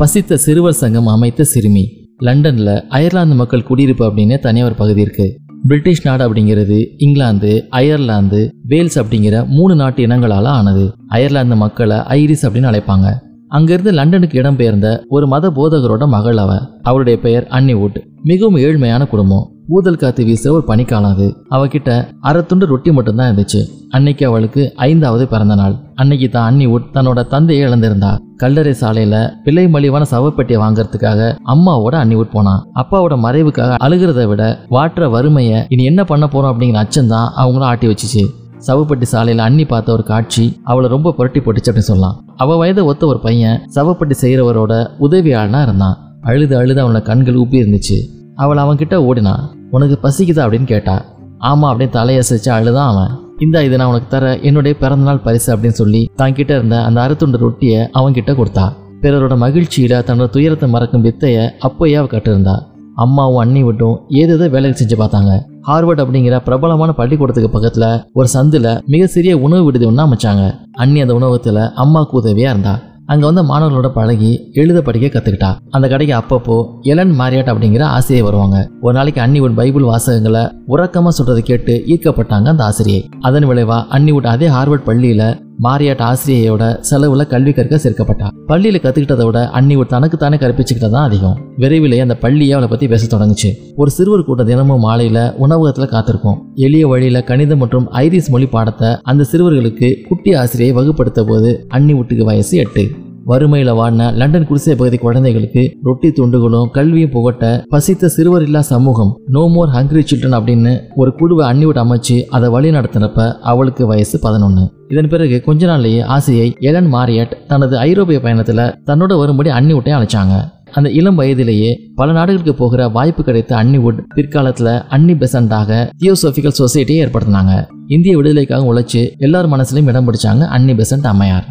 பசித்த சிறுவர் சங்கம் அமைத்த சிறுமி. லண்டன்ல அயர்லாந்து மக்கள் குடியிருப்பு அப்படின்னு தனியார் பகுதி இருக்கு. பிரிட்டிஷ் நாடு அப்படிங்கிறது இங்கிலாந்து அயர்லாந்து வேல்ஸ் அப்படிங்கிற மூணு நாட்டு இனங்களால ஆனது. அயர்லாந்து மக்களை ஐரிஸ் அப்படின்னு அழைப்பாங்க. அங்கிருந்து லண்டனுக்கு இடம்பெயர்ந்த ஒரு மத போதகரோட மகள் அவ. அவருடைய பெயர் அன்னிவுட். மிகவும் ஏழ்மையான குடும்பம். ஊதல் காத்து வீச ஒரு பனிக்காலம் அது. அவகிட்ட அரை துண்டு ரொட்டி மட்டும்தான் இருந்துச்சு. அன்னைக்கு அவளுக்கு ஐந்தாவது பிறந்த நாள். அன்னைக்கு தான் அன்னிவுட் தன்னோட தந்தையை இழந்திருந்தா. கல்லறை சாலையில பிள்ளை மலிவான சவப்பெட்டியை வாங்குறதுக்காக அம்மாவோட அன்னிவுட் போனான் அப்பாவோட மறைவுக்காக அழுகிறத விட வாட்டுற வறுமையை இனி என்ன பண்ண போறோம் அப்படிங்கிற அச்சம் தான் அவங்கள ஆட்டி வச்சுச்சு. சவப்பட்டி சாலையில் அண்ணி பார்த்த ஒரு காட்சி அவளை ரொம்ப புரட்டி போட்டுச்சு அப்படின்னு சொல்லலாம். அவ வயதை ஒத்த ஒரு பையன் சவப்பட்டி செய்கிறவரோட உதவியாளனா இருந்தான். அழுது அழுது அவனோட கண்கள் உப்பி இருந்துச்சு. அவள் அவன்கிட்ட ஓடினான் உனக்கு பசிக்குதா அப்படின்னு கேட்டான் ஆமா அப்படின்னு தலையசைச்சு அழுதான் அவன். இந்த இது நான் உனக்கு தர என்னுடைய பிறந்தநாள் பரிசு அப்படின்னு சொல்லி தான் கிட்ட இருந்த அந்த அறுத்துண்டு ரொட்டியை அவன்கிட்ட கொடுத்தா. பிறரோட மகிழ்ச்சியில தன்னோட துயரத்தை மறக்கும் வித்தைய அப்போயே அவ கட்டிருந்தா. அம்மாவும் அண்ணி விட்டும் ஏதேதோ வேலைக்கு செஞ்சு பார்த்தாங்க. ஹார்வர்ட் அப்படிங்கிற பிரபலமான பள்ளிக்கூடத்துக்கு பக்கத்துல ஒரு சந்தில் மிக சிறிய உணவு விடுதி ஒன்று அமைச்சாங்க. அண்ணி அந்த உணவகத்துல அம்மாவுக்கு உதவியா இருந்தா. அங்கே வந்து மாணவர்களோட பழகி எழுத படிக்க கற்றுக்கிட்டா அந்த கடைக்கு அப்பப்போ எலன் மாரியாட் அப்படிங்கிற ஆசிரியை வருவாங்க. ஒரு நாளைக்கு அன்னிவுட் பைபிள் வாசகங்களை உறக்கமாக சொல்றதை கேட்டு ஈர்க்கப்பட்டாங்க அந்த ஆசிரியை. அதன் விளைவா அன்னிவுட் அதே ஹார்வர்ட் பள்ளியில் மாரியாட் ஆசிரியையோட செலவுல கல்வி கற்க சேர்க்கப்பட்டா. பள்ளியில கத்துக்கிட்டதை விட ஒரு தனக்கு தானே கற்பிச்சுக்கிட்டது அதிகம். விரைவிலே அந்த பள்ளியை அவளை பத்தி பேச தொடங்குச்சு. ஒரு சிறுவர் கூட்ட தினமும் மாலையில உணவகத்துல காத்திருக்கும். எளிய வழியில கணிதம் மற்றும் ஐரிஸ் மொழி பாடத்தை அந்த சிறுவர்களுக்கு குட்டி ஆசிரியை வகுப்படுத்த போது அன்னி வீட்டுக்கு வயசு எட்டு. வறுமையில வாழ்ன லண்டன் குடிசை பகுதி குழந்தைகளுக்கு ரொட்டி துண்டுகளும் கல்வியும் புகட்ட பசித்த சிறுவர் இல்லா சமூகம் நோ மோர் ஹங்கிரி சில்ட்ரன் அப்படின்னு ஒரு குழுவை அன்னிவிட்டு அமைச்சு அதை வழி நடத்தினப்ப அவளுக்கு வயசு பதினொன்று இதன் பிறகு கொஞ்ச நாள்லேயே ஆசையை எலன் மாரியட் தனது ஐரோப்பிய பயணத்துல தன்னோட வரும்படி அன்னிவுட்டையும் அழைச்சாங்க. அந்த இளம் வயதிலேயே பல நாடுகளுக்கு போகிற வாய்ப்பு கிடைத்த அன்னிவுட் பிற்காலத்துல அன்னி பெசண்டாக தியோசோபிக்கல் சொசைட்டியை ஏற்படுத்தினாங்க. இந்திய விடுதலைக்காக உழைச்சு எல்லார் மனசுலையும் இடம் பிடிச்சாங்க அன்னி பெசன்ட் அம்மையார்.